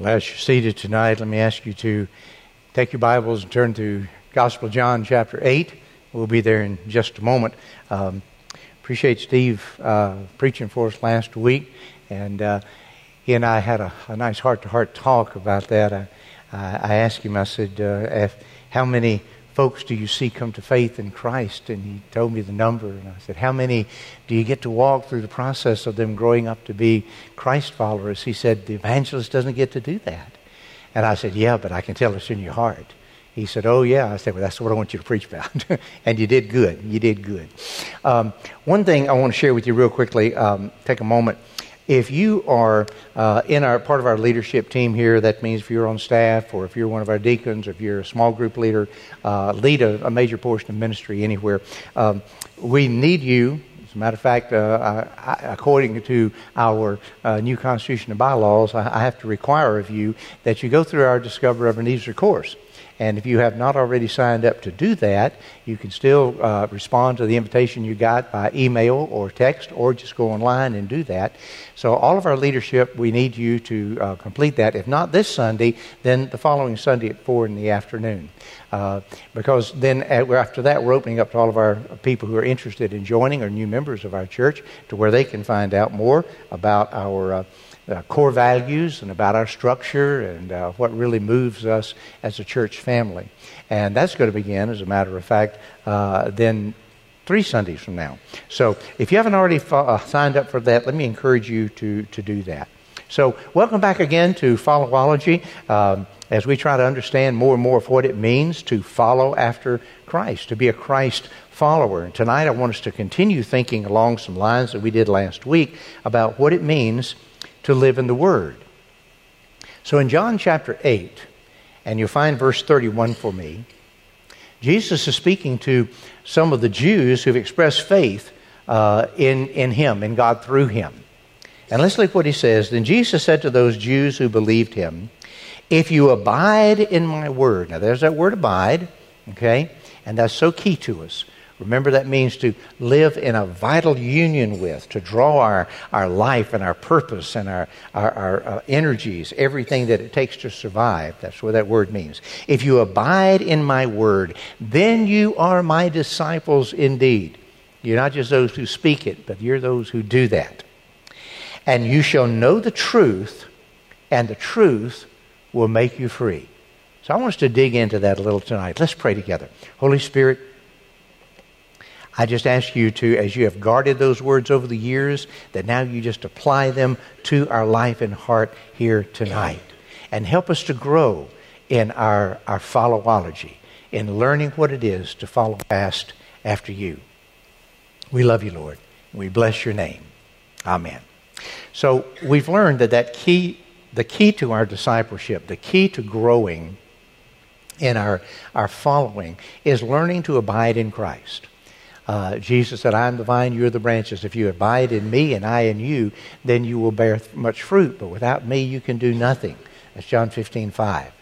Well, as you're seated tonight, let me ask you to take your Bibles and turn to Gospel John, chapter 8. We'll be there in just a moment. Um, appreciate Steve uh, preaching for us last week, and uh, he and I had a, a nice heart to heart talk about that. I, I asked him, I said, uh, if, how many folks do you see come to faith in Christ? And he told me the number. And I said, How many do you get to walk through the process of them growing up to be Christ followers? He said, The evangelist doesn't get to do that. And I said, Yeah, but I can tell it's in your heart. He said, Oh, yeah. I said, Well, that's what I want you to preach about. and you did good. You did good. Um, one thing I want to share with you real quickly, um, take a moment. If you are uh, in our part of our leadership team here, that means if you're on staff or if you're one of our deacons or if you're a small group leader, uh, lead a, a, major portion of ministry anywhere, um, we need you. As a matter of fact, uh, I, according to our uh, new constitution and bylaws, I, I have to require of you that you go through our Discover Ebenezer course. And if you have not already signed up to do that, you can still uh, respond to the invitation you got by email or text, or just go online and do that. So, all of our leadership, we need you to uh, complete that. If not this Sunday, then the following Sunday at 4 in the afternoon. Uh, because then after that, we're opening up to all of our people who are interested in joining or new members of our church to where they can find out more about our uh, core values and about our structure and uh, what really moves us as a church family. And that's going to begin, as a matter of fact, uh, then three Sundays from now. So if you haven't already fo- uh, signed up for that, let me encourage you to, to do that. So, welcome back again to Followology um, as we try to understand more and more of what it means to follow after Christ, to be a Christ follower. And tonight I want us to continue thinking along some lines that we did last week about what it means to live in the Word. So in John chapter 8, and you'll find verse 31 for me, Jesus is speaking to some of the Jews who've expressed faith uh, in, in Him, in God through Him. And let's look what He says. Then Jesus said to those Jews who believed Him, If you abide in my word, now there's that word abide, okay? And that's so key to us. Remember, that means to live in a vital union with, to draw our, our life and our purpose and our, our, our uh, energies, everything that it takes to survive. That's what that word means. If you abide in my word, then you are my disciples indeed. You're not just those who speak it, but you're those who do that. And you shall know the truth, and the truth will make you free. So I want us to dig into that a little tonight. Let's pray together. Holy Spirit, I just ask you to, as you have guarded those words over the years, that now you just apply them to our life and heart here tonight. And help us to grow in our, our followology, in learning what it is to follow fast after you. We love you, Lord. We bless your name. Amen. So we've learned that, that key, the key to our discipleship, the key to growing in our, our following, is learning to abide in Christ. Uh, Jesus said, I am the vine, you are the branches. If you abide in me and I in you, then you will bear much fruit. But without me, you can do nothing. That's John 15, 5.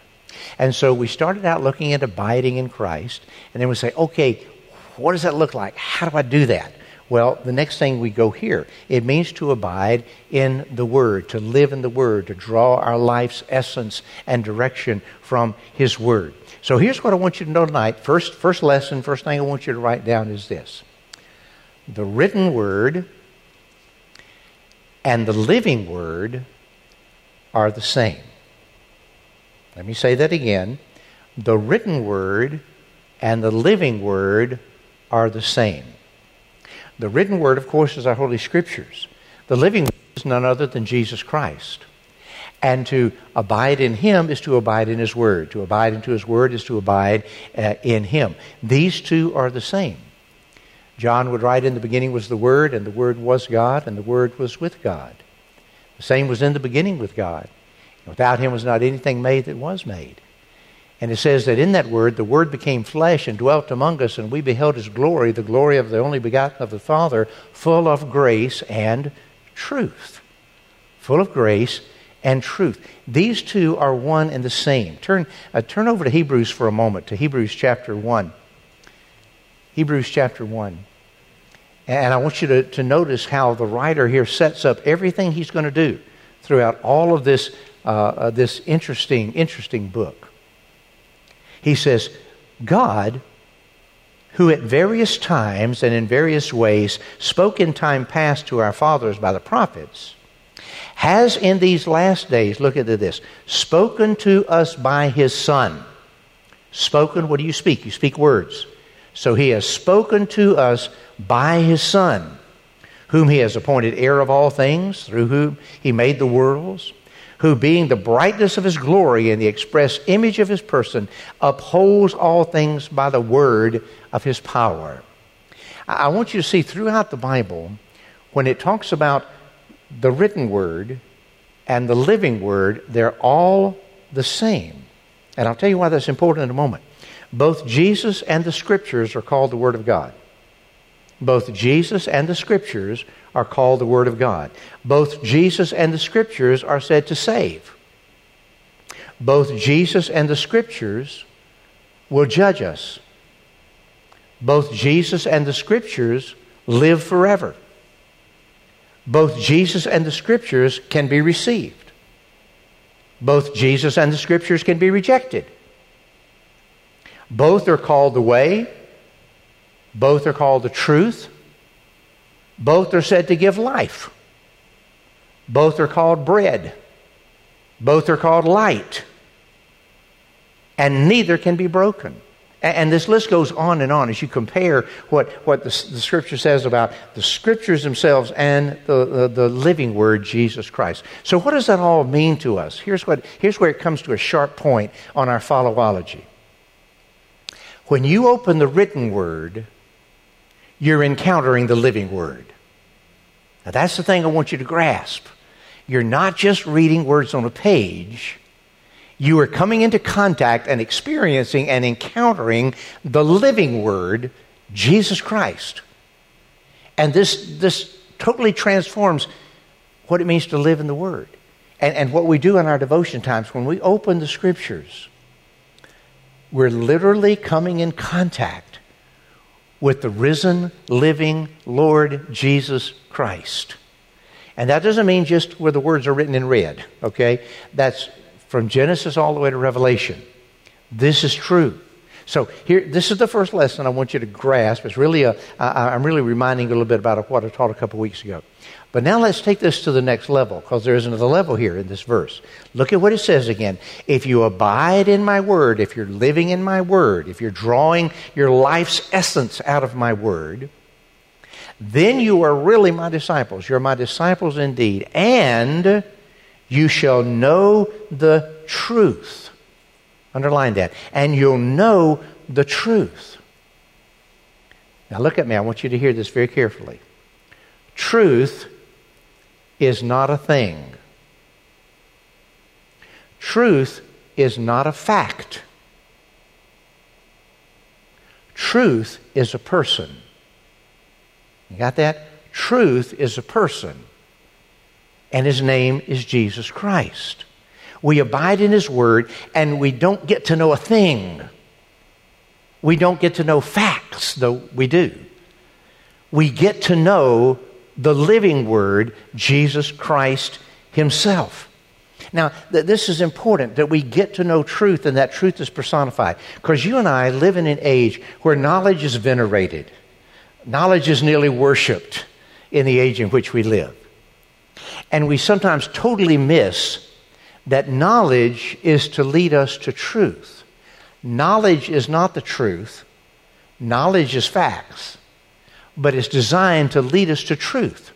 And so we started out looking at abiding in Christ, and then we say, okay, what does that look like? How do I do that? Well, the next thing we go here, it means to abide in the Word, to live in the Word, to draw our life's essence and direction from His Word. So here's what I want you to know tonight. First, first lesson, first thing I want you to write down is this the written word and the living word are the same. Let me say that again. The written word and the living word are the same. The written word, of course, is our Holy Scriptures. The living word is none other than Jesus Christ. And to abide in Him is to abide in His Word. To abide into His Word is to abide uh, in Him. These two are the same. John would write, In the beginning was the Word, and the Word was God, and the Word was with God. The same was in the beginning with God. Without Him was not anything made that was made. And it says that in that Word, the Word became flesh and dwelt among us, and we beheld His glory, the glory of the only begotten of the Father, full of grace and truth. Full of grace and truth. These two are one and the same. Turn, uh, turn over to Hebrews for a moment, to Hebrews chapter 1. Hebrews chapter 1. And I want you to, to notice how the writer here sets up everything he's going to do. throughout all of this, uh, uh, this interesting, interesting book. He says, God, who at various times and in various ways spoke in time past to our fathers by the prophets, has in these last days, look at this, spoken to us by his Son. Spoken, what do you speak? You speak words. So he has spoken to us by his Son, whom he has appointed heir of all things, through whom he made the worlds, who being the brightness of his glory and the express image of his person, upholds all things by the word of his power. I want you to see throughout the Bible, when it talks about the written word and the living word, they're all the same. And I'll tell you why that's important in a moment. Both Jesus and the Scriptures are called the Word of God. Both Jesus and the Scriptures are called the Word of God. Both Jesus and the Scriptures are said to save. Both Jesus and the Scriptures will judge us. Both Jesus and the Scriptures live forever. Both Jesus and the Scriptures can be received. Both Jesus and the Scriptures can be rejected. Both are called the way, both are called the truth, both are said to give life, both are called bread, both are called light, and neither can be broken. And this list goes on and on as you compare what, what the, the Scripture says about the Scriptures themselves and the, the, the, living Word, Jesus Christ. So, what does that all mean to us? Here's, what, here's where it comes to a sharp point on our followology. When you open the written Word, you're encountering the living Word. Now, that's the thing I want you to grasp. You're not just reading words on a page you are coming into contact and experiencing and encountering the living Word, Jesus Christ. And this, this totally transforms what it means to live in the Word. And, and what we do in our devotion times, when we open the Scriptures, we're literally coming in contact with the risen, living Lord Jesus Christ. And that doesn't mean just where the words are written in red, okay? That's from Genesis all the way to Revelation. This is true. So here, this is the first lesson I want you to grasp. It's really a, I, I'm really reminding you a little bit about what I taught a couple weeks ago. But now let's take this to the next level because there is another level here in this verse. Look at what it says again. If you abide in my word, if you're living in my word, if you're drawing your life's essence out of my word, then you are really my disciples. You're my disciples indeed. And you shall know the truth. Underline that. And you'll know the truth. Now, look at me. I want you to hear this very carefully. Truth is not a thing, truth is not a fact. Truth is a person. You got that? Truth is a person and his name is Jesus Christ. We abide in his word, and we don't get to know a thing. We don't get to know facts, though we do. We get to know the living word, Jesus Christ himself. Now, th- this is important that we get to know truth and that truth is personified. Because you and I live in an age where knowledge is venerated, knowledge is nearly worshiped in the age in which we live. And we sometimes totally miss that knowledge is to lead us to truth. Knowledge is not the truth, knowledge is facts, but it's designed to lead us to truth.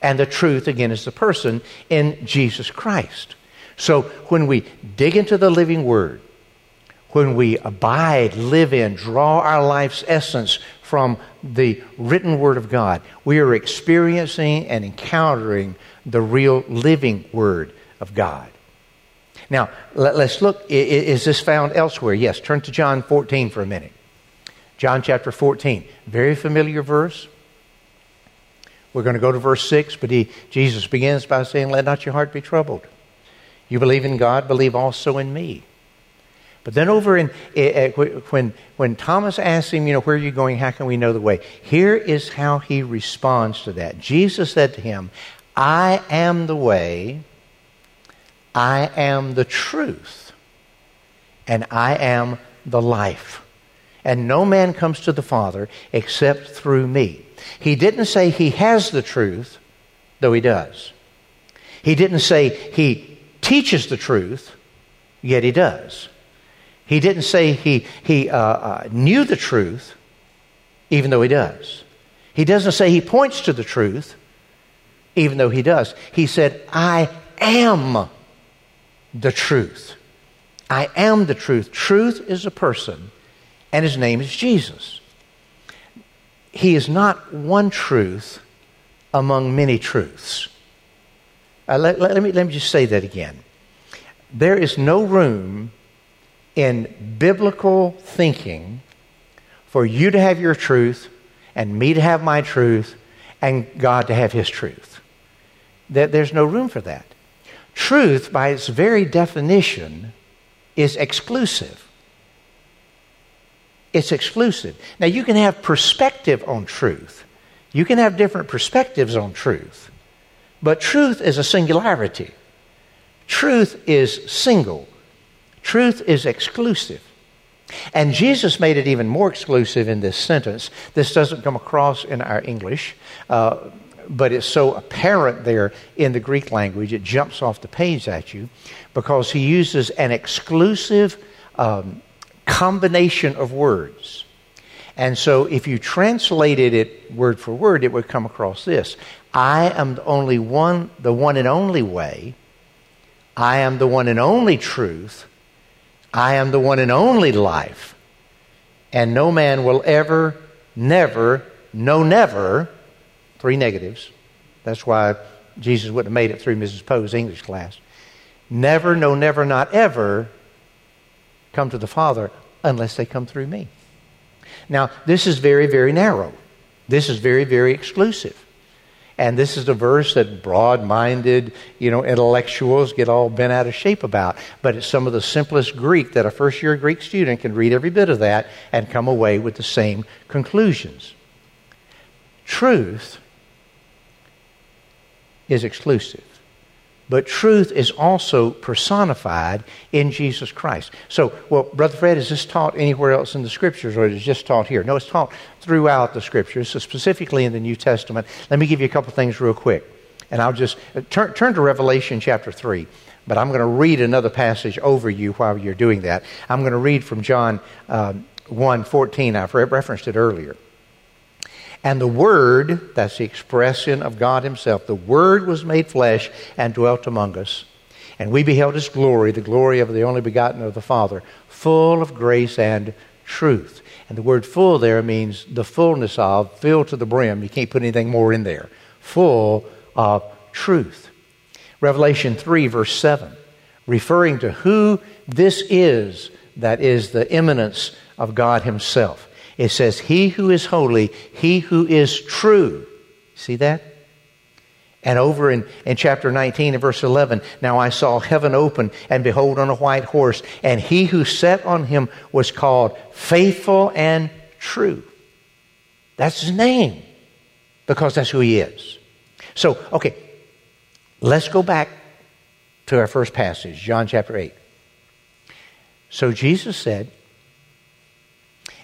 And the truth, again, is the person in Jesus Christ. So when we dig into the living word, when we abide, live in, draw our life's essence from the written word of God, we are experiencing and encountering the real living Word of God. Now, let, us look. Is this found elsewhere? Yes. Turn to John 14 for a minute. John chapter 14. Very familiar verse. We're going to go to verse 6, but he, Jesus begins by saying, Let not your heart be troubled. You believe in God, believe also in me. But then over in, when, when Thomas asks him, you know, where are you going? How can we know the way? Here is how he responds to that. Jesus said to him, I am the way, I am the truth, and I am the life. And no man comes to the Father except through me. He didn't say he has the truth, though he does. He didn't say he teaches the truth, yet he does. He didn't say he, he uh, uh, knew the truth, even though he does. He doesn't say he points to the truth, even though he does. He said, I am the truth. I am the truth. Truth is a person, and his name is Jesus. He is not one truth among many truths. Uh, let, let, me, let me just say that again. There is no room in biblical thinking for you to have your truth and me to have my truth and God to have his truth. There's no room for that. Truth, by its very definition, is exclusive. It's exclusive. Now, you can have perspective on truth, you can have different perspectives on truth, but truth is a singularity. Truth is single, truth is exclusive. And Jesus made it even more exclusive in this sentence. This doesn't come across in our English, uh, but it's so apparent there in the Greek language, it jumps off the page at you because he uses an exclusive um, combination of words. And so if you translated it word for word, it would come across this I am the only one, the one and only way. I am the one and only truth. I am the one and only life. And no man will ever, never, no, never, three negatives. That's why Jesus wouldn't have made it through Mrs. Poe's English class. Never, no, never, not ever come to the Father unless they come through me. Now, this is very, very narrow. This is very, very exclusive. And this is a verse that broad minded, you know, intellectuals get all bent out of shape about. But it's some of the simplest Greek that a first year Greek student can read every bit of that and come away with the same conclusions. Truth is exclusive. But truth is also personified in Jesus Christ. So, well, Brother Fred, is this taught anywhere else in the Scriptures or is it just taught here? No, it's taught throughout the Scriptures, so specifically in the New Testament. Let me give you a couple things real quick. And I'll just uh, turn, turn to Revelation chapter 3. But I'm going to read another passage over you while you're doing that. I'm going to read from John um, 1 14. I've referenced it earlier. And the Word, that's the expression of God Himself, the Word was made flesh and dwelt among us. And we beheld His glory, the glory of the only begotten of the Father, full of grace and truth. And the word full there means the fullness of, filled to the brim. You can't put anything more in there. Full of truth. Revelation 3, verse 7, referring to who this is that is the immanence of God Himself. It says, He who is holy, he who is true. See that? And over in, in chapter 19 and verse 11, now I saw heaven open, and behold, on a white horse, and he who sat on him was called faithful and true. That's his name, because that's who he is. So, okay, let's go back to our first passage, John chapter 8. So Jesus said,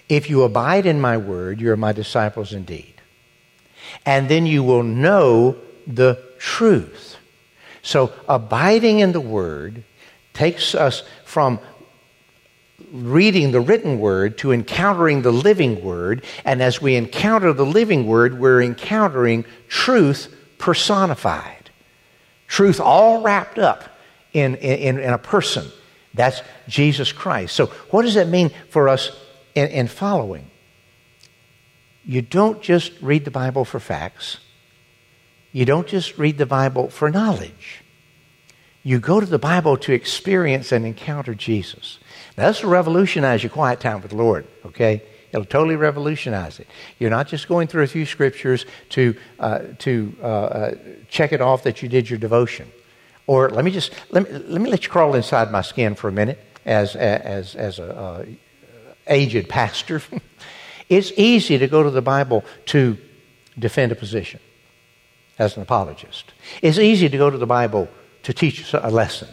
if you abide in my word, you are my disciples indeed. And then you will know the truth. So, abiding in the word takes us from reading the written word to encountering the living word. And as we encounter the living word, we're encountering truth personified. Truth all wrapped up in, in, in a person. That's Jesus Christ. So, what does that mean for us in, in following. You don't just read the Bible for facts. You don't just read the Bible for knowledge. You go to the Bible to experience and encounter Jesus. Now, this will revolutionize your quiet time with the Lord, okay? It'll totally revolutionize it. You're not just going through a few scriptures to, uh, to uh, uh, check it off that you did your devotion. Or let me just, let me, let me let you crawl inside my skin for a minute as, as, as a, uh, aged pastor, it's easy to go to the Bible to defend a position as an apologist. It's easy to go to the Bible to teach a lesson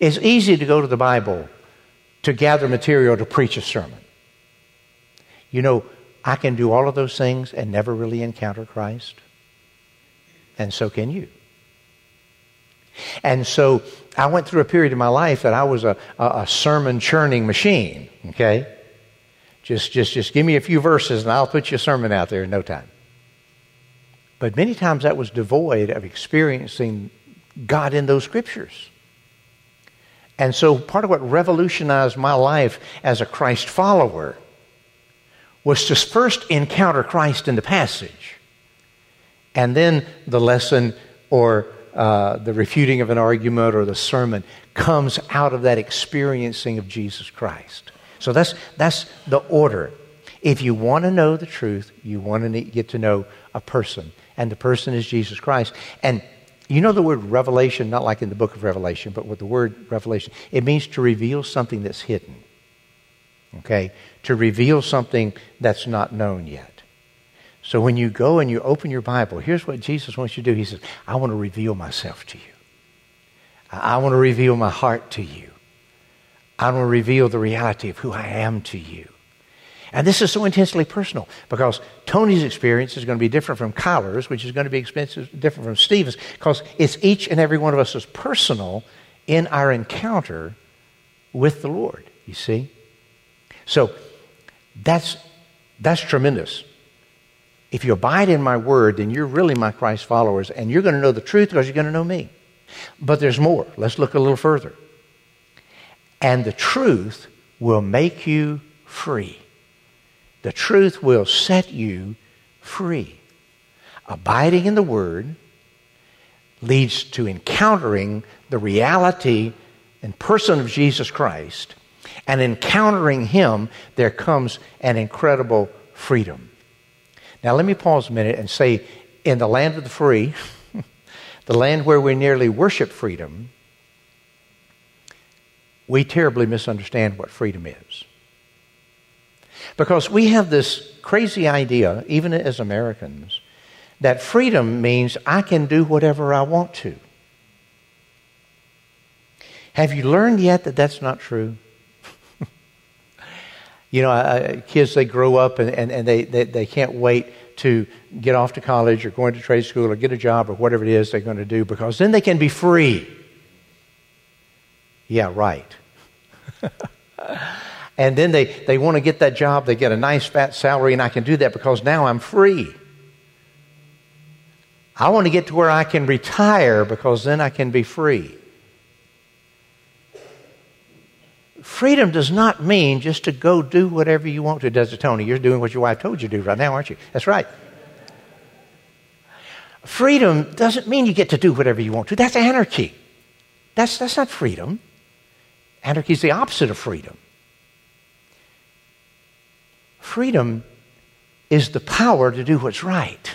It's easy to go to the Bible to gather material to preach a sermon. You know, I can do all of those things and never really encounter Christ. And so can you. And so I went through a period in my life that I was a, a, sermon churning machine, okay? Just, just, just give me a few verses and I'll put you a sermon out there in no time. But many times that was devoid of experiencing God in those scriptures. And so part of what revolutionized my life as a Christ follower was to first encounter Christ in the passage, and then the lesson or uh, the refuting of an argument or the sermon comes out of that experiencing of Jesus Christ. So that's, that's the order. If you want to know the truth, you want to get to know a person, and the person is Jesus Christ. And you know the word revelation, not like in the book of Revelation, but with the word revelation, it means to reveal something that's hidden. Okay? To reveal something that's not known yet. So when you go and you open your Bible, here's what Jesus wants you to do. He says, I want to reveal myself to you. I want to reveal my heart to you. I want to reveal the reality of who I am to you. And this is so intensely personal because Tony's experience is going to be different from Kyler's, which is going to be different from Stephen's, because it's each and every one of us is personal in our encounter with the Lord, you see? So that's, that's tremendous. If you abide in my word, then you're really my Christ followers, and you're going to know the truth because you're going to know me. But there's more. Let's look a little further. And the truth will make you free. The truth will set you free. Abiding in the Word leads to encountering the reality and person of Jesus Christ. And encountering Him, there comes an incredible freedom. Now, let me pause a minute and say in the land of the free, the land where we nearly worship freedom, we terribly misunderstand what freedom is. Because we have this crazy idea, even as Americans, that freedom means I can do whatever I want to. Have you learned yet that that's not true? You know, uh, kids, they grow up and, and, and they, they, they can't wait to get off to college or going to trade school or get a job or whatever it is they're going to do because then they can be free. Yeah, right. and then they, they want to get that job, they get a nice fat salary, and I can do that because now I'm free. I want to get to where I can retire because then I can be free. Freedom does not mean just to go do whatever you want to, does it, Tony? You're doing what your wife told you to do right now, aren't you? That's right. Freedom doesn't mean you get to do whatever you want to. That's anarchy. That's, that's not freedom. Anarchy is the opposite of freedom. Freedom is the power to do what's right.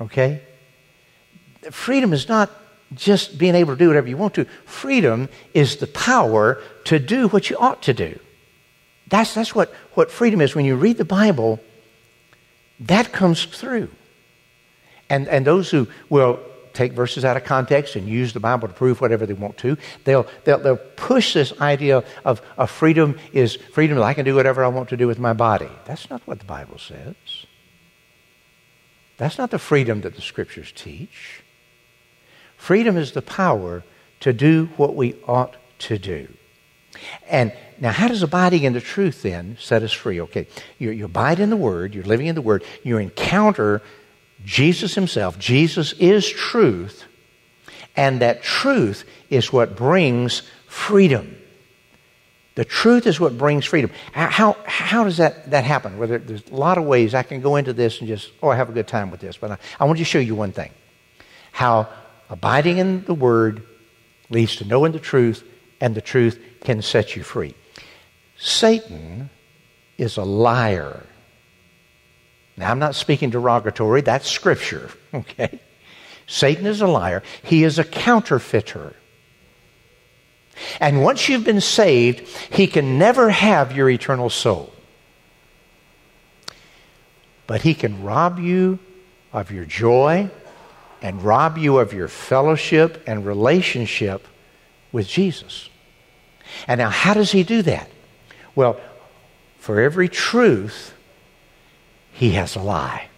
Okay? Freedom is not just being able to do whatever you want to. Freedom is the power to do what you ought to do. That's, that's what, what freedom is. When you read the Bible, that comes through. And, and those who will take verses out of context and use the Bible to prove whatever they want to. They'll, they'll, they'll push this idea of, of freedom is freedom I can do whatever I want to do with my body. That's not what the Bible says. That's not the freedom that the Scriptures teach. Freedom is the power to do what we ought to do. And now, how does abiding in the truth then set us free? Okay, you, you abide in the Word, you're living in the Word, you encounter Jesus himself. Jesus is truth, and that truth is what brings freedom. The truth is what brings freedom. How, how does that, that happen? Whether there's a lot of ways I can go into this and just, oh, I have a good time with this. But I, I want to show you one thing. How abiding in the Word leads to knowing the truth, and the truth can set you free. Satan is a liar. Now, I'm not speaking derogatory, that's scripture, okay? Satan is a liar, he is a counterfeiter. And once you've been saved, he can never have your eternal soul. But he can rob you of your joy and rob you of your fellowship and relationship with Jesus. And now, how does he do that? Well, for every truth, he has a lie.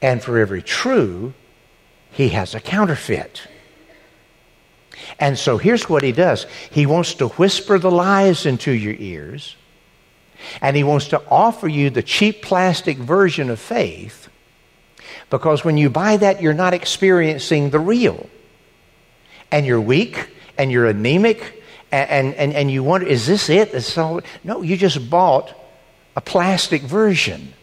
And for every true, he has a counterfeit. And so here's what he does he wants to whisper the lies into your ears, and he wants to offer you the cheap plastic version of faith because when you buy that, you're not experiencing the real. And you're weak and you're anemic and, and, and you wonder, is this it? Is all? No, you just bought a plastic version.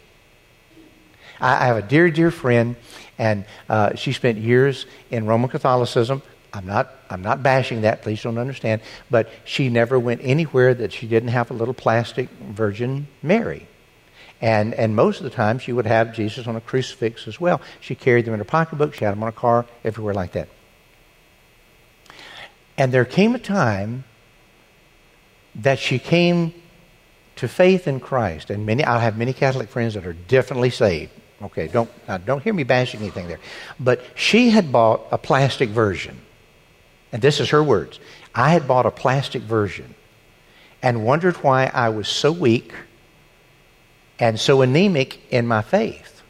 I, I have a dear, dear friend, and uh, she spent years in Roman Catholicism. I'm not, I'm not bashing that, please don't understand, but she never went anywhere that she didn't have a little plastic Virgin Mary. And, and most of the time, she would have Jesus on a crucifix as well. She carried them in her pocketbook, she had them on a car, everywhere like that. And there came a time that she came to faith in Christ. And many, I have many Catholic friends that are definitely saved. Okay, don't, don't hear me bashing anything there. But she had bought a plastic version. And this is her words I had bought a plastic version and wondered why I was so weak and so anemic in my faith.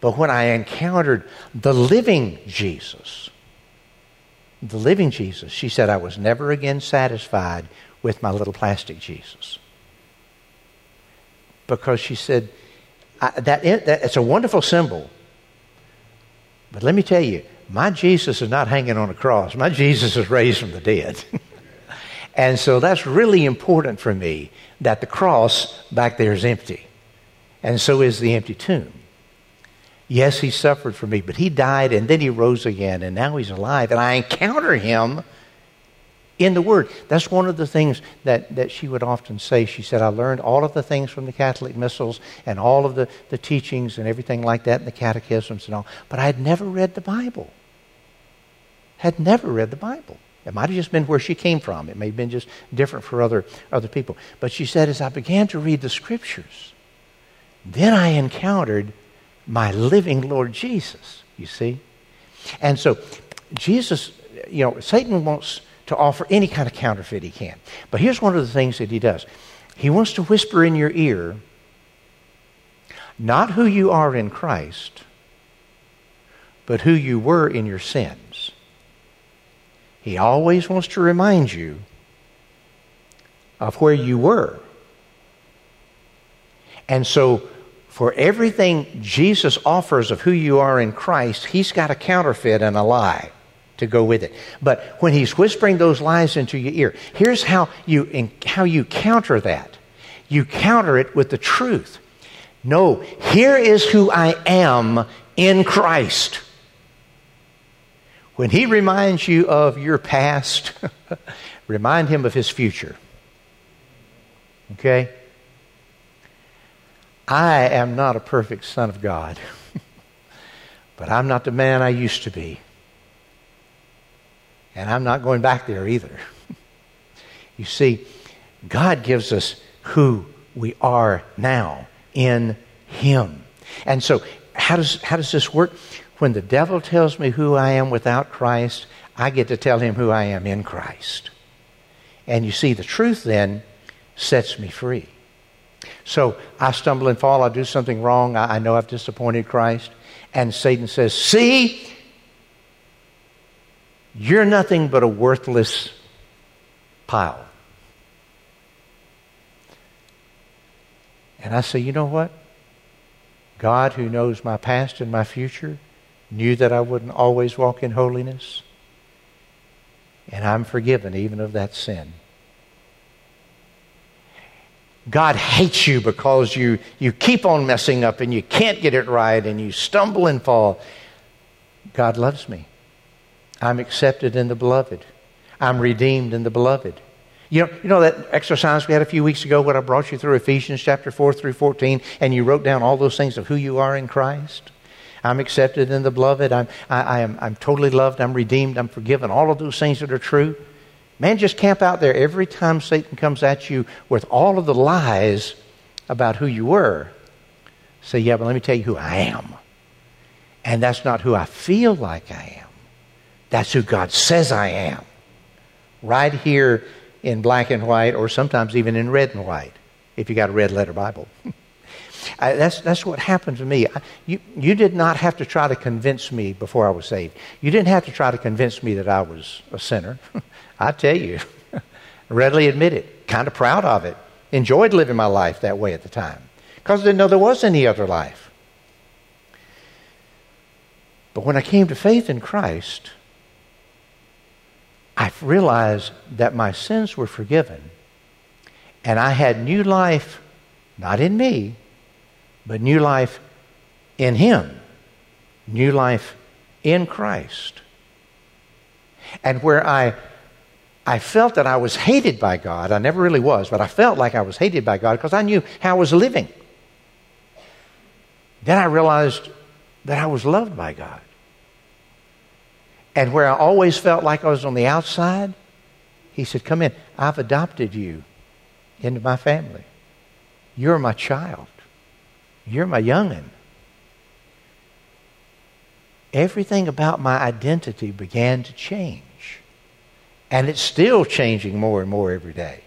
But when I encountered the living Jesus, the living Jesus, she said, I was never again satisfied with my little plastic Jesus. Because she said, that, that it's a wonderful symbol. But let me tell you, my Jesus is not hanging on a cross. My Jesus is raised from the dead. and so that's really important for me that the cross back there is empty. And so is the empty tomb. Yes, he suffered for me, but he died and then he rose again, and now he's alive. And I encounter him in the Word. That's one of the things that, that she would often say. She said, I learned all of the things from the Catholic missals and all of the, the teachings and everything like that and the catechisms and all, but I had never read the Bible. Had never read the Bible. It might have just been where she came from. It may have been just different for other, other people. But she said, as I began to read the scriptures, then I encountered my living Lord Jesus, you see? And so, Jesus, you know, Satan wants to offer any kind of counterfeit he can. But here's one of the things that he does he wants to whisper in your ear not who you are in Christ, but who you were in your sins. He always wants to remind you of where you were. And so, for everything Jesus offers of who you are in Christ, he's got a counterfeit and a lie to go with it. But when he's whispering those lies into your ear, here's how you, how you counter that. You counter it with the truth. No, here is who I am in Christ. When he reminds you of your past, remind him of his future. Okay? I am not a perfect son of God, but I'm not the man I used to be. And I'm not going back there either. you see, God gives us who we are now in Him. And so, how does, how does this work? When the devil tells me who I am without Christ, I get to tell him who I am in Christ. And you see, the truth then sets me free. So I stumble and fall. I do something wrong. I, I know I've disappointed Christ. And Satan says, See, you're nothing but a worthless pile. And I say, You know what? God, who knows my past and my future, knew that I wouldn't always walk in holiness. And I'm forgiven even of that sin. God hates you because you, you keep on messing up and you can't get it right and you stumble and fall. God loves me. I'm accepted in the beloved. I'm redeemed in the beloved. You know, you know that exercise we had a few weeks ago when I brought you through Ephesians chapter 4 through 14 and you wrote down all those things of who you are in Christ? I'm accepted in the beloved. I'm, I, I am, I'm totally loved. I'm redeemed. I'm forgiven. All of those things that are true. Man, just camp out there every time Satan comes at you with all of the lies about who you were. Say, yeah, but let me tell you who I am. And that's not who I feel like I am. That's who God says I am. Right here in black and white, or sometimes even in red and white, if you got a red letter Bible. I, that's, that's what happened to me. I, you, you did not have to try to convince me before I was saved. You didn't have to try to convince me that I was a sinner. I tell you, readily admit it, kind of proud of it. Enjoyed living my life that way at the time because I didn't know there was any other life. But when I came to faith in Christ, I realized that my sins were forgiven and I had new life, not in me, but new life in Him, new life in Christ. And where I, I felt that I was hated by God, I never really was, but I felt like I was hated by God because I knew how I was living. Then I realized that I was loved by God. And where I always felt like I was on the outside, He said, Come in. I've adopted you into my family. You're my child. You're my youngin'. Everything about my identity began to change. And it's still changing more and more every day.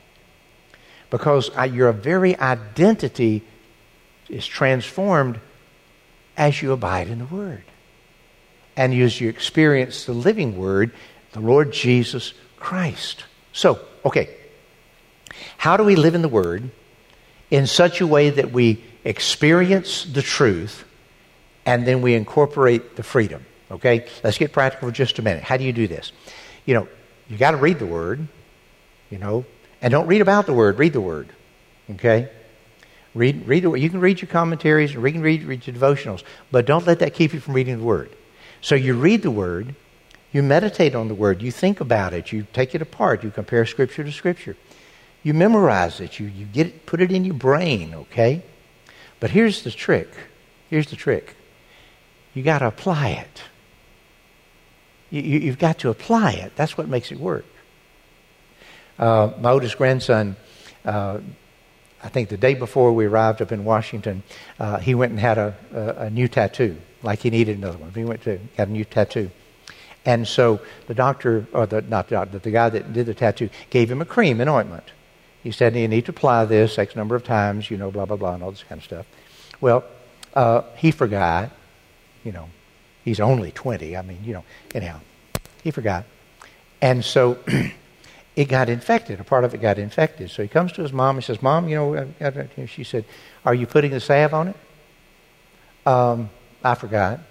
Because your very identity is transformed as you abide in the Word. And as you experience the living Word, the Lord Jesus Christ. So, okay, how do we live in the Word in such a way that we experience the truth, and then we incorporate the freedom. Okay? Let's get practical for just a minute. How do you do this? You know, you got to read the Word, you know, and don't read about the Word, read the Word. Okay? Read, read the, you can read your commentaries, you can read, read your devotionals, but don't let that keep you from reading the Word. So you read the Word, you meditate on the Word, you think about it, you take it apart, you compare Scripture to Scripture. You memorize it, you, you get it, put it in your brain, okay? But here's the trick. Here's the trick. You got to apply it. You, have you, got to apply it. That's what makes it work. Uh, my oldest grandson, uh, I think the day before we arrived up in Washington, uh, he went and had a, a, a, new tattoo, like he needed another one. He went to got a new tattoo. And so the doctor, or the, not the doctor, the guy that did the tattoo, gave him a cream, an ointment. He said, You need to apply this X number of times, you know, blah, blah, blah, and all this kind of stuff. Well, uh, he forgot. You know, he's only 20. I mean, you know, anyhow, he forgot. And so it got infected. A part of it got infected. So he comes to his mom and says, Mom, you know, she said, Are you putting the salve on it? Um, I forgot.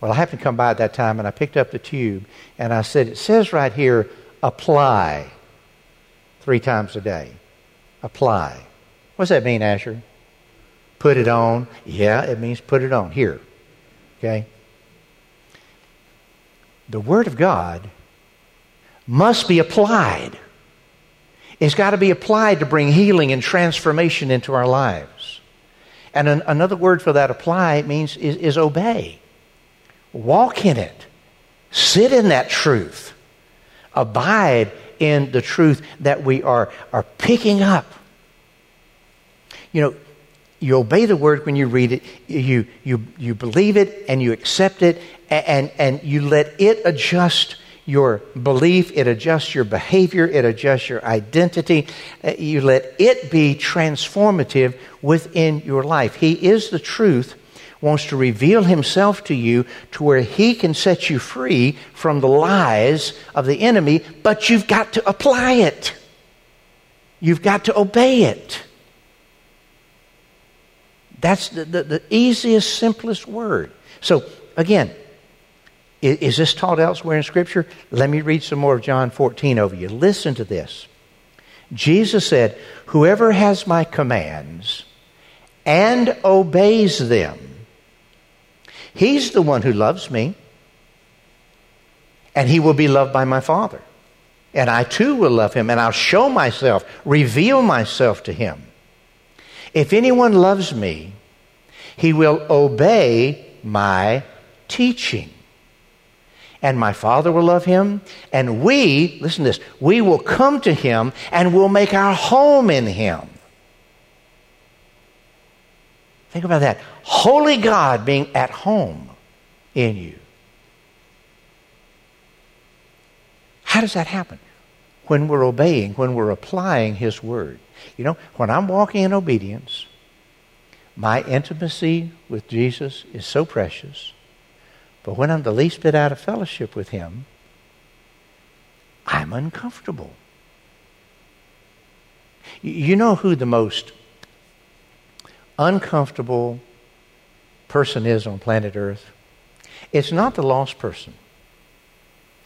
Well, I happened to come by at that time and I picked up the tube and I said, It says right here, apply three times a day. Apply. What's that mean, Asher? Put it on. Yeah, it means put it on. Here. Okay? The Word of God must be applied. It's got to be applied to bring healing and transformation into our lives. And an, another word for that apply means is, is obey. Walk in it. Sit in that truth. Abide in the truth that we are, are picking up. You know, you obey the word when you read it, you, you, you believe it and you accept it, and, and you let it adjust your belief, it adjusts your behavior, it adjusts your identity. Uh, you let it be transformative within your life. He is the truth wants to reveal himself to you to where he can set you free from the lies of the enemy, but you've got to apply it. You've got to obey it. That's the, the, the easiest, simplest word. So, again, is, is this taught elsewhere in Scripture? Let me read some more of John 14 over you. Listen to this. Jesus said, Whoever has my commands and obeys them, He's the one who loves me. And he will be loved by my Father. And I too will love him, and I'll show myself, reveal myself to him. If anyone loves me, he will obey my teaching. And my Father will love him, and we, listen to this, we will come to him and we'll make our home in him. Think about that. Holy God being at home in you. How does that happen? When we're obeying, when we're applying His Word. You know, when I'm walking in obedience, my intimacy with Jesus is so precious. But when I'm the least bit out of fellowship with Him, I'm uncomfortable. You know who the most uncomfortable person is on planet Earth? It's not the lost person.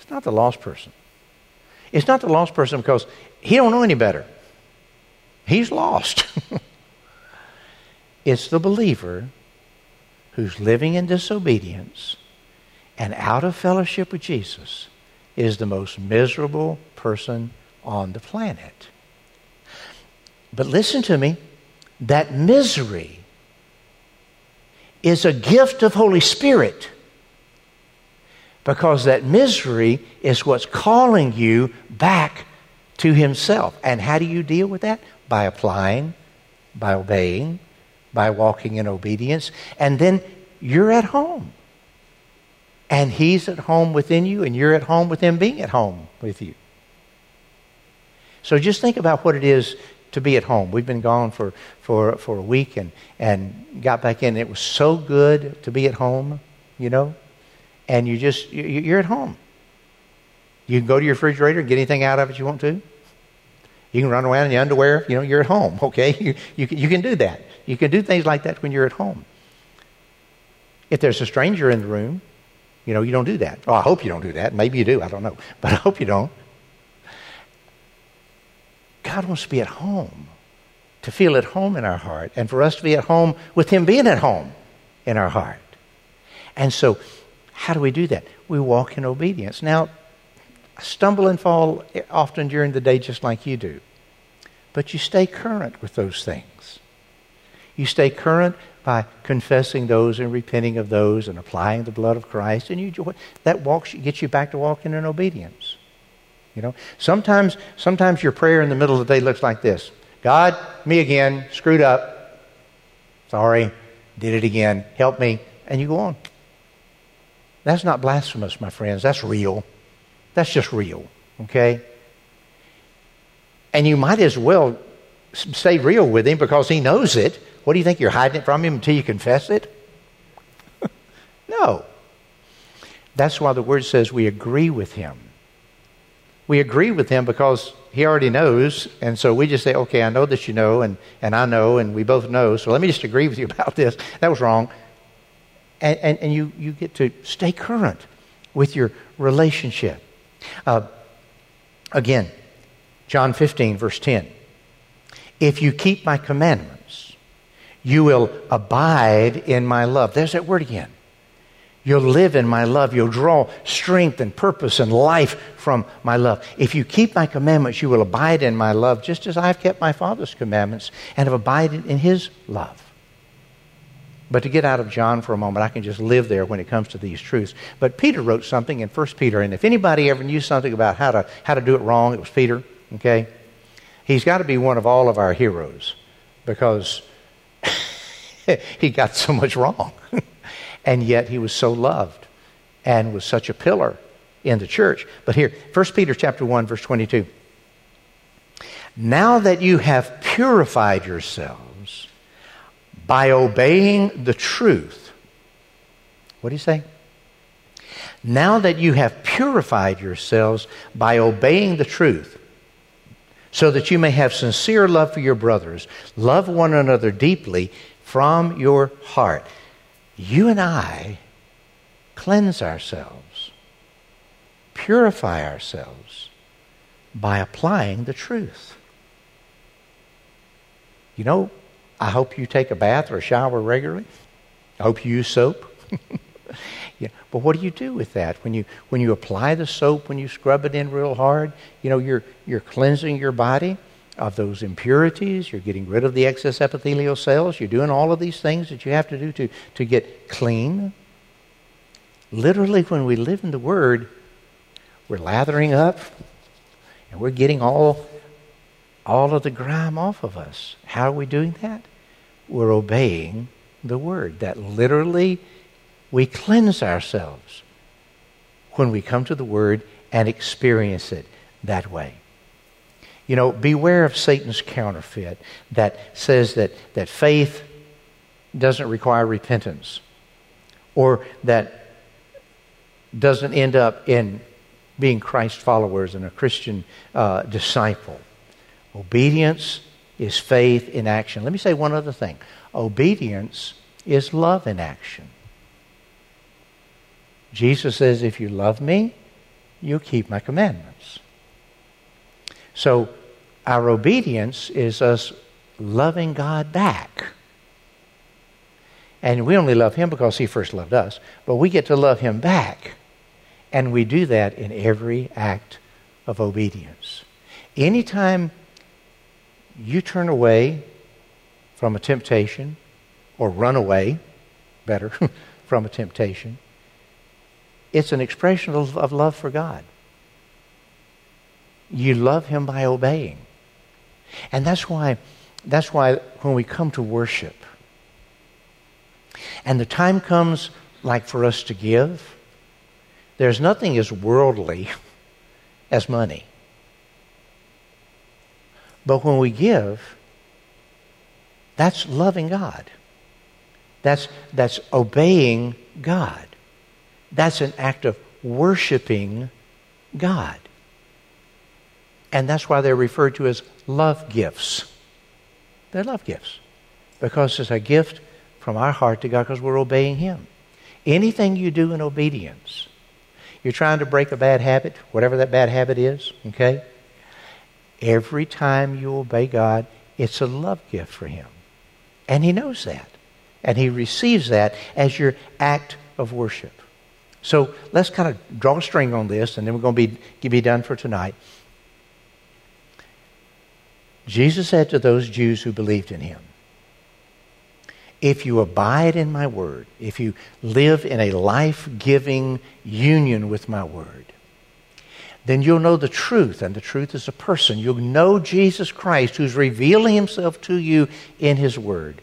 It's not the lost person. It's not the lost person because he don't know any better. He's lost. it's the believer who's living in disobedience and out of fellowship with Jesus is the most miserable person on the planet. But listen to me that misery is a gift of Holy Spirit because that misery is what's calling you back to Himself. And how do you deal with that? By applying, by obeying, by walking in obedience, and then you're at home. And He's at home within you, and you're at home with Him being at home with you. So just think about what it is to be at home. We've been gone for, for, for a week and, and got back in. It was so good to be at home, you know, and you just, you're at home. You can go to your refrigerator and get anything out of it you want to. You can run around in your underwear, you know, you're at home, okay? You, you, can, you can do that. You can do things like that when you're at home. If there's a stranger in the room, you know, you don't do that. Oh, I hope you don't do that. Maybe you do, I don't know. But I hope you don't. God wants to be at home, to feel at home in our heart, and for us to be at home with Him being at home in our heart. And so, how do we do that? We walk in obedience. Now, I stumble and fall often during the day just like you do. But you stay current with those things. You stay current by confessing those and repenting of those and applying the blood of Christ. And you, that walks, gets you back to walking in obedience. You know, sometimes, sometimes your prayer in the middle of the day looks like this God, me again, screwed up. Sorry, did it again. Help me. And you go on. That's not blasphemous, my friends. That's real. That's just real. Okay? And you might as well stay real with him because he knows it. What do you think? You're hiding it from him until you confess it? no. That's why the word says we agree with him we agree with him because he already knows. And so we just say, okay, I know that you know, and, and I know, and we both know. So let me just agree with you about this. That was wrong. And, and, and you, you get to stay current with your relationship. Uh, again, John 15, verse 10. If you keep my commandments, you will abide in my love. There's that word again. You'll live in my love. You'll draw strength and purpose and life from my love. If you keep my commandments, you will abide in my love, just as I've kept my Father's commandments and have abided in his love. But to get out of John for a moment, I can just live there when it comes to these truths. But Peter wrote something in 1 Peter, and if anybody ever knew something about how to, how to do it wrong, it was Peter, okay? He's got to be one of all of our heroes because he got so much wrong. and yet he was so loved and was such a pillar in the church. But here, 1 Peter chapter 1 verse 22. Now that you have purified yourselves by obeying the truth. What do you say? Now that you have purified yourselves by obeying the truth, so that you may have sincere love for your brothers, love one another deeply from your heart you and I cleanse ourselves, purify ourselves by applying the truth. You know, I hope you take a bath or a shower regularly. I hope you use soap. yeah, but what do you do with that when you when you apply the soap when you scrub it in real hard? You know, you're you're cleansing your body of those impurities. You're getting rid of the excess epithelial cells. You're doing all of these things that you have to do to, to get clean. Literally, when we live in the Word, we're lathering up and we're getting all, all of the grime off of us. How are we doing that? We're obeying the Word. That literally, we cleanse ourselves when we come to the Word and experience it that way. You know, beware of Satan's counterfeit that says that, that faith doesn't require repentance or that doesn't end up in being Christ followers and a Christian uh, disciple. Obedience is faith in action. Let me say one other thing obedience is love in action. Jesus says, If you love me, you'll keep my commandments. So, our obedience is us loving God back. And we only love Him because He first loved us, but we get to love Him back. And we do that in every act of obedience. Anytime you turn away from a temptation or run away, better, from a temptation, it's an expression of, of love for God. You love Him by obeying. And that's why, that's why when we come to worship, and the time comes like for us to give, there's nothing as worldly as money. But when we give, that's loving God. That's, that's obeying God. That's an act of worshiping God. And that's why they're referred to as love gifts. They're love gifts because it's a gift from our heart to God because we're obeying Him. Anything you do in obedience, you're trying to break a bad habit, whatever that bad habit is, okay? Every time you obey God, it's a love gift for Him. And He knows that. And He receives that as your act of worship. So let's kind of draw a string on this, and then we're going to be, be done for tonight. Jesus said to those Jews who believed in Him, if you abide in my word, if you live in a life giving union with my word, then you'll know the truth, and the truth is a person. You'll know Jesus Christ, who's revealing himself to you in his word.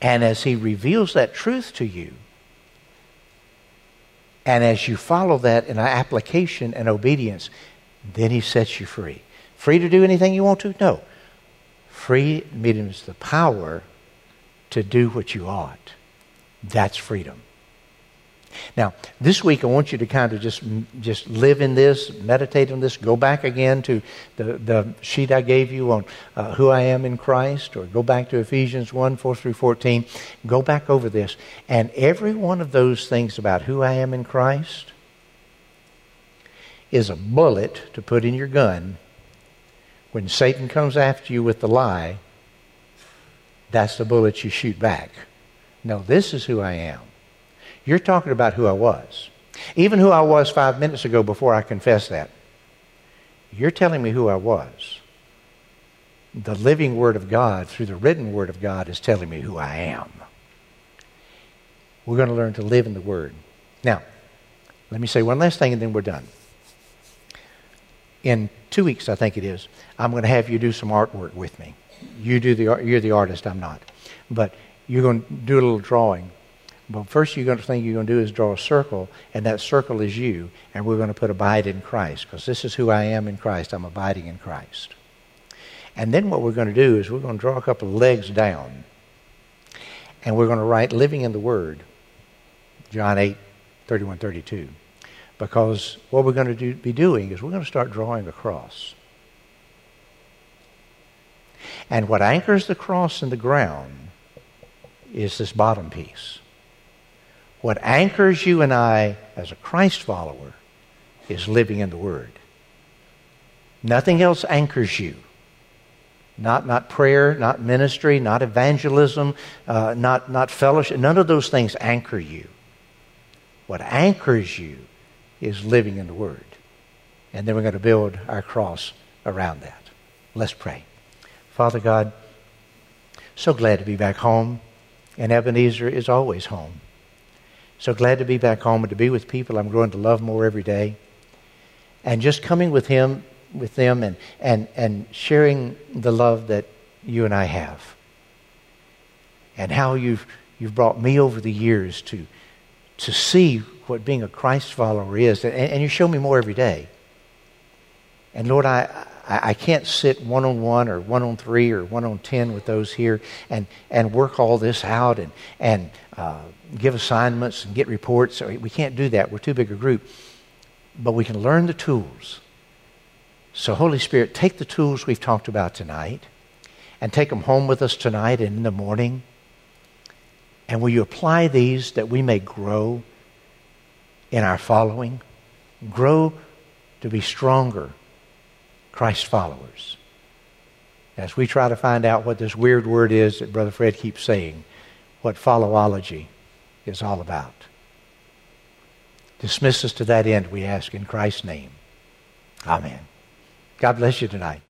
And as he reveals that truth to you, and as you follow that in application and obedience, then he sets you free. Free to do anything you want to? No. Free means the power to do what you ought. That's freedom. Now, this week I want you to kind of just just live in this, meditate on this, go back again to the, the sheet I gave you on uh, who I am in Christ, or go back to Ephesians 1 4 through 14. Go back over this. And every one of those things about who I am in Christ is a bullet to put in your gun when Satan comes after you with the lie. That's the bullet you shoot back. No, this is who I am. You're talking about who I was. Even who I was five minutes ago before I confessed that. You're telling me who I was. The living Word of God, through the written Word of God, is telling me who I am. We're going to learn to live in the Word. Now, let me say one last thing and then we're done. In two weeks, I think it is, I'm going to have you do some artwork with me. You do the, you're the artist, I'm not. But you're going to do a little drawing but first, you're going to think you're going to do is draw a circle, and that circle is you, and we're going to put abide in Christ, because this is who I am in Christ. I'm abiding in Christ. And then what we're going to do is we're going to draw a couple of legs down, and we're going to write living in the Word, John 8, 31, 32. Because what we're going to do, be doing is we're going to start drawing a cross. And what anchors the cross in the ground is this bottom piece. What anchors you and I as a Christ follower is living in the Word. Nothing else anchors you. Not, not prayer, not ministry, not evangelism, uh, not, not fellowship. None of those things anchor you. What anchors you is living in the Word. And then we're going to build our cross around that. Let's pray. Father God, so glad to be back home, and Ebenezer is always home. So glad to be back home and to be with people I'm growing to love more every day. And just coming with him, with them and, and, and sharing the love that you and I have. And how you've, you've brought me over the years to, to see what being a Christ follower is, and, and you show me more every day. And Lord, I, I, can't sit one on one or one on three or one on ten with those here and, and work all this out and, and uh, give assignments and get reports. We can't do that. We're too big a group. But we can learn the tools. So, Holy Spirit, take the tools we've talked about tonight and take them home with us tonight and in the morning. And will you apply these that we may grow in our following? Grow to be stronger Christ followers. As we try to find out what this weird word is that Brother Fred keeps saying, what followology is all about. Dismiss us to that end, we ask in Christ's name. Amen. God bless you tonight.